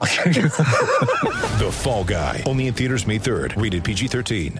The Fall Guy. Only in theaters May 3rd. Rated PG-13.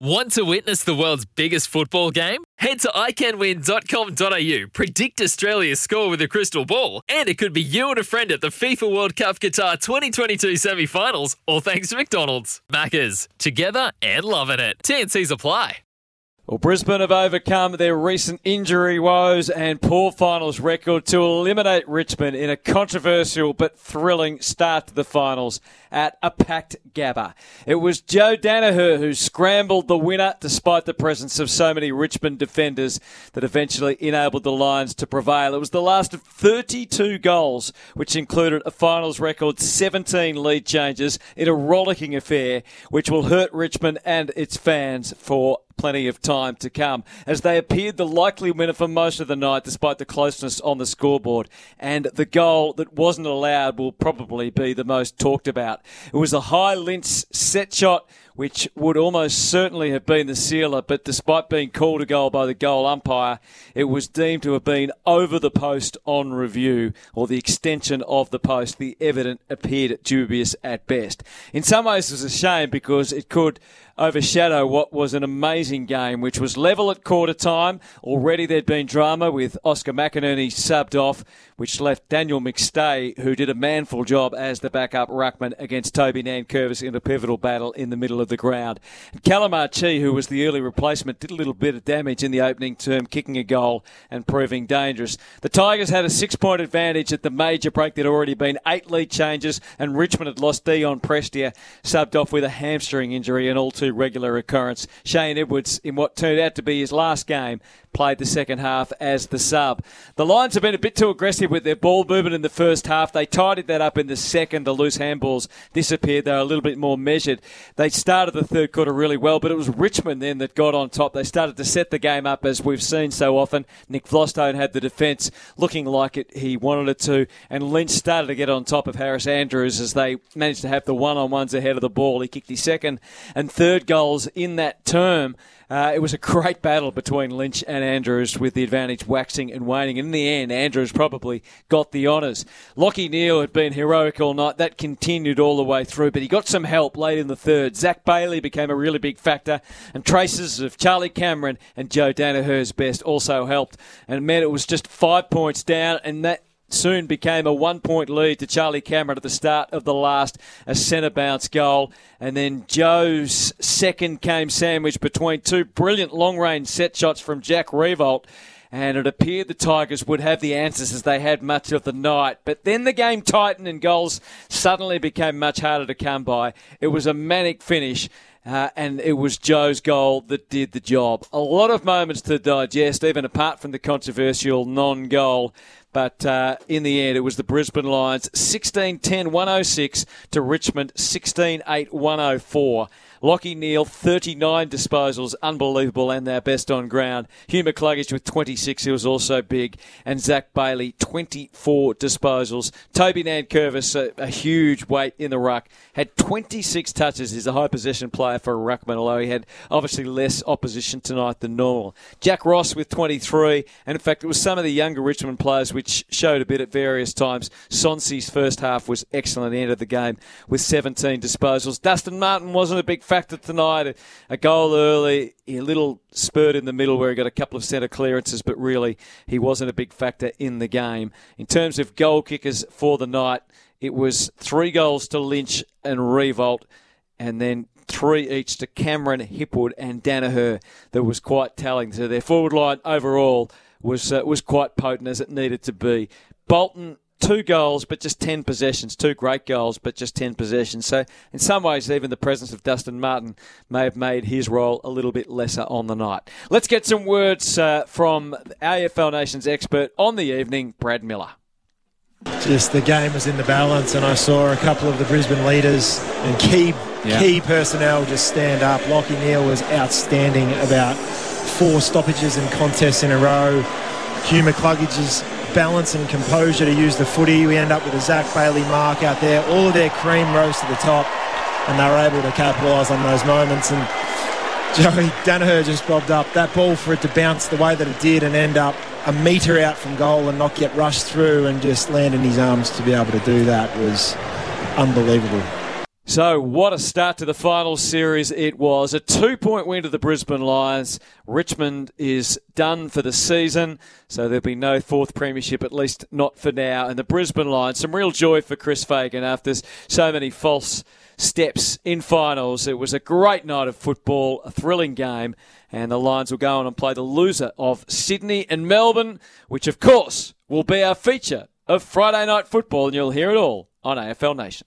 Want to witness the world's biggest football game? Head to iCanWin.com.au, predict Australia's score with a crystal ball, and it could be you and a friend at the FIFA World Cup Qatar 2022 semi finals, all thanks to McDonald's. Maccas, together and loving it. TNC's apply. Well, Brisbane have overcome their recent injury woes and poor finals record to eliminate Richmond in a controversial but thrilling start to the finals at a packed Gabba. It was Joe Daniher who scrambled the winner despite the presence of so many Richmond defenders that eventually enabled the Lions to prevail. It was the last of 32 goals, which included a finals record 17 lead changes in a rollicking affair, which will hurt Richmond and its fans for plenty of time to come, as they appeared the likely winner for most of the night despite the closeness on the scoreboard. And the goal that wasn't allowed will probably be the most talked about. It was a high Lynch set shot which would almost certainly have been the sealer, but despite being called a goal by the goal umpire, it was deemed to have been over the post on review, or the extension of the post. The evidence appeared dubious at best. In some ways, it was a shame because it could overshadow what was an amazing game, which was level at quarter time. Already there'd been drama with Oscar McInerney subbed off, which left Daniel McStay, who did a manful job as the backup ruckman against Toby Nankervis in a pivotal battle in the middle of the ground. And Calamar Chi, who was the early replacement, did a little bit of damage in the opening term, kicking a goal and proving dangerous. The Tigers had a six-point advantage at the major break. There'd already been eight lead changes, and Richmond had lost Dion Prestia, subbed off with a hamstring injury, an all too regular occurrence. Shane Edwards, in what turned out to be his last game, played the second half as the sub. The Lions have been a bit too aggressive with their ball movement in the first half. They tidied that up in the second. The loose handballs disappeared. They were a little bit more measured. They started the third quarter really well, but it was Richmond then that got on top. They started to set the game up as we've seen so often. Nick Vlastuin had the defence looking like it he wanted it to, and Lynch started to get on top of Harris Andrews as they managed to have the one-on-ones ahead of the ball. He kicked his second and third goals in that term. Uh, it was a great battle between Lynch and Andrews with the advantage waxing and waning. In the end, Andrews probably got the honours. Lachie Neale had been heroic all night. That continued all the way through, but he got some help late in the third. Zac Bailey became a really big factor, and traces of Charlie Cameron and Joe Daniher's best also helped. And it meant it was just five points down, and that soon became a one point lead to Charlie Cameron at the start of the last, a centre bounce goal. And then Joe's second came sandwiched between two brilliant long range set shots from Jack Riewoldt. And it appeared the Tigers would have the answers as they had much of the night. But then the game tightened and goals suddenly became much harder to come by. It was a manic finish. Uh, and it was Joe's goal that did the job. A lot of moments to digest, even apart from the controversial non goal. But uh, in the end, it was the Brisbane Lions 16 10 106 to Richmond 16 8 104. Lachie Neale, 39 disposals, unbelievable, and their best on ground. Hugh McCluggage with 26, he was also big, and Zac Bailey, 24 disposals. Toby Nankervis, a, a huge weight in the ruck, had 26 touches. He's a high possession player for a ruckman, although he had obviously less opposition tonight than normal. Jack Ross with 23, and in fact, it was some of the younger Richmond players which showed a bit at various times. Sonsie's first half was excellent. He ended the game with 17 disposals. Dustin Martin wasn't a big factor tonight. A goal early, a little spurt in the middle where he got a couple of centre clearances, but really he wasn't a big factor in the game. In terms of goal kickers for the night, it was three goals to Lynch and Riewoldt, and then three each to Cameron, Hipwood, and Daniher. That was quite telling. So their forward line overall was uh, was quite potent as it needed to be. Bolton two goals, but just 10 possessions. Two great goals, but just 10 possessions. So, in some ways, even the presence of Dustin Martin may have made his role a little bit lesser on the night. Let's get some words uh, from AFL Nation's expert on the evening, Brad Miller. Just the game was in the balance, and I saw a couple of the Brisbane leaders and key Yeah. key personnel just stand up. Lachie Neale was outstanding about four stoppages and contests in a row. Hugh McCluggage's balance and composure to use the footy. We end up with a Zac Bailey mark out there. All of their cream rose to the top, and they were able to capitalise on those moments. And Joey Daniher just bobbed up. That ball for it to bounce the way that it did and end up a metre out from goal and not get rushed through and just land in his arms to be able to do that was unbelievable. So, what a start to the final series it was. A two point win to the Brisbane Lions. Richmond is done for the season, so there'll be no fourth premiership, at least not for now. And the Brisbane Lions, some real joy for Chris Fagan after so many false steps in finals. It was a great night of football, a thrilling game, and the Lions will go on and play the loser of Sydney and Melbourne, which, of course, will be our feature of Friday night football, and you'll hear it all on AFL Nation.